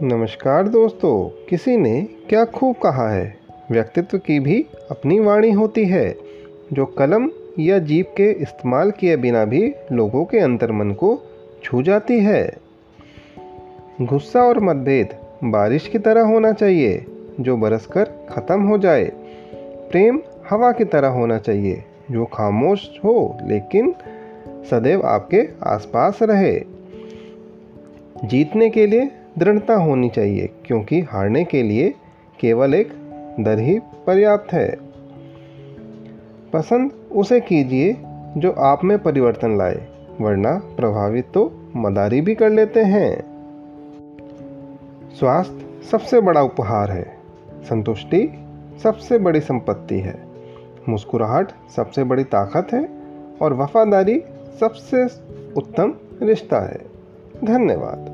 नमस्कार दोस्तों, किसी ने क्या खूब कहा है? व्यक्तित्व की भी अपनी वाणी होती है, जो कलम या जीप के इस्तेमाल किए बिना भी लोगों के अंतर्मन को छू जाती है। गुस्सा और मतभेद बारिश की तरह होना चाहिए, जो बरसकर ख़त्म हो जाए। प्रेम हवा की तरह होना चाहिए, जो खामोश हो, लेकिन सदैव आपके आसपास रहे। जीतने के लिए दृढ़ता होनी चाहिए, क्योंकि हारने के लिए केवल एक दर ही पर्याप्त है। पसंद उसे कीजिए जो आप में परिवर्तन लाए, वरना प्रभावित तो मदारी भी कर लेते हैं। स्वास्थ्य सबसे बड़ा उपहार है, संतुष्टि सबसे बड़ी संपत्ति है, मुस्कुराहट सबसे बड़ी ताकत है, और वफादारी सबसे उत्तम रिश्ता है। धन्यवाद।